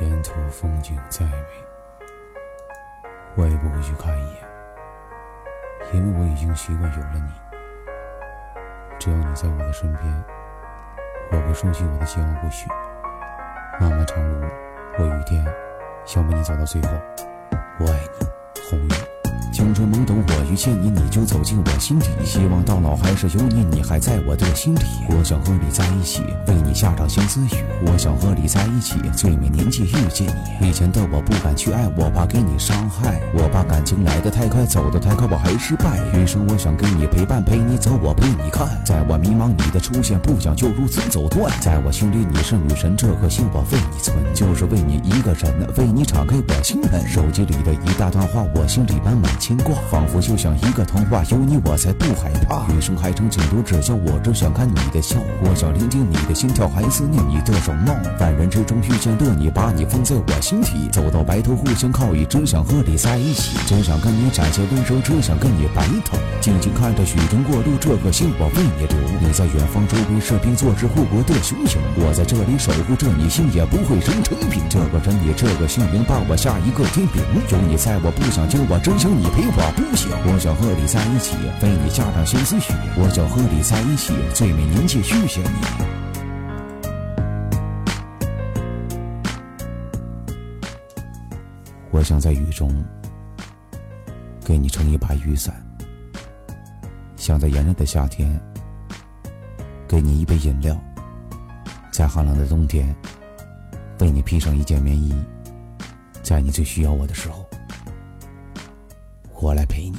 沿途风景再美，我也不会去看一眼，因为我已经习惯有了你。只要你在我的身边，我会收起我的希望不许。漫漫长路，我雨天，想陪你走到最后。我爱你，红雨。青春懵懂，我遇见你，你就走进我心底。希望到老还是有你，你还在我的心里。我想和你在一起，为你下场相思雨。我想和你在一起，最美年纪遇见你。以前的我不敢去爱，我怕给你伤害，我怕感情来得太快，走得太快，我还失败。余生我想给你陪伴，陪你走，我陪你看。在我迷茫，你的出现不想就如此走断。在我心里你是女神，这颗心我为你存，就是为你一个人，为你敞开我心门。手机里的一大段话，我心里满满牵挂，仿佛就像一个童话，有你我才不害怕。余生还剩几多只笑，我只想看你的笑。我想聆听你的心跳，还思念你的容貌。万人之中遇见的你，把你放在我心底。走到白头，互相靠倚，只想和你在一起，只想跟你展现温柔，只想跟你白头。静静看着雪中过路，这颗心我为你留。你在远方，周围士兵坐着护国的雄鹰。我在这里守护着你，心也不会生成冰。这个人你，这个姓名，把我下一个天平。有你在，我不想救，我只想你陪我不行。我想和你在一起，为你下场相思雨。我想和你在一起，最美年纪遇见你。我想在雨中给你撑一把雨伞，想在炎热的夏天给你一杯饮料，在寒冷的冬天为你披上一件棉衣，在你最需要我的时候，我来陪你。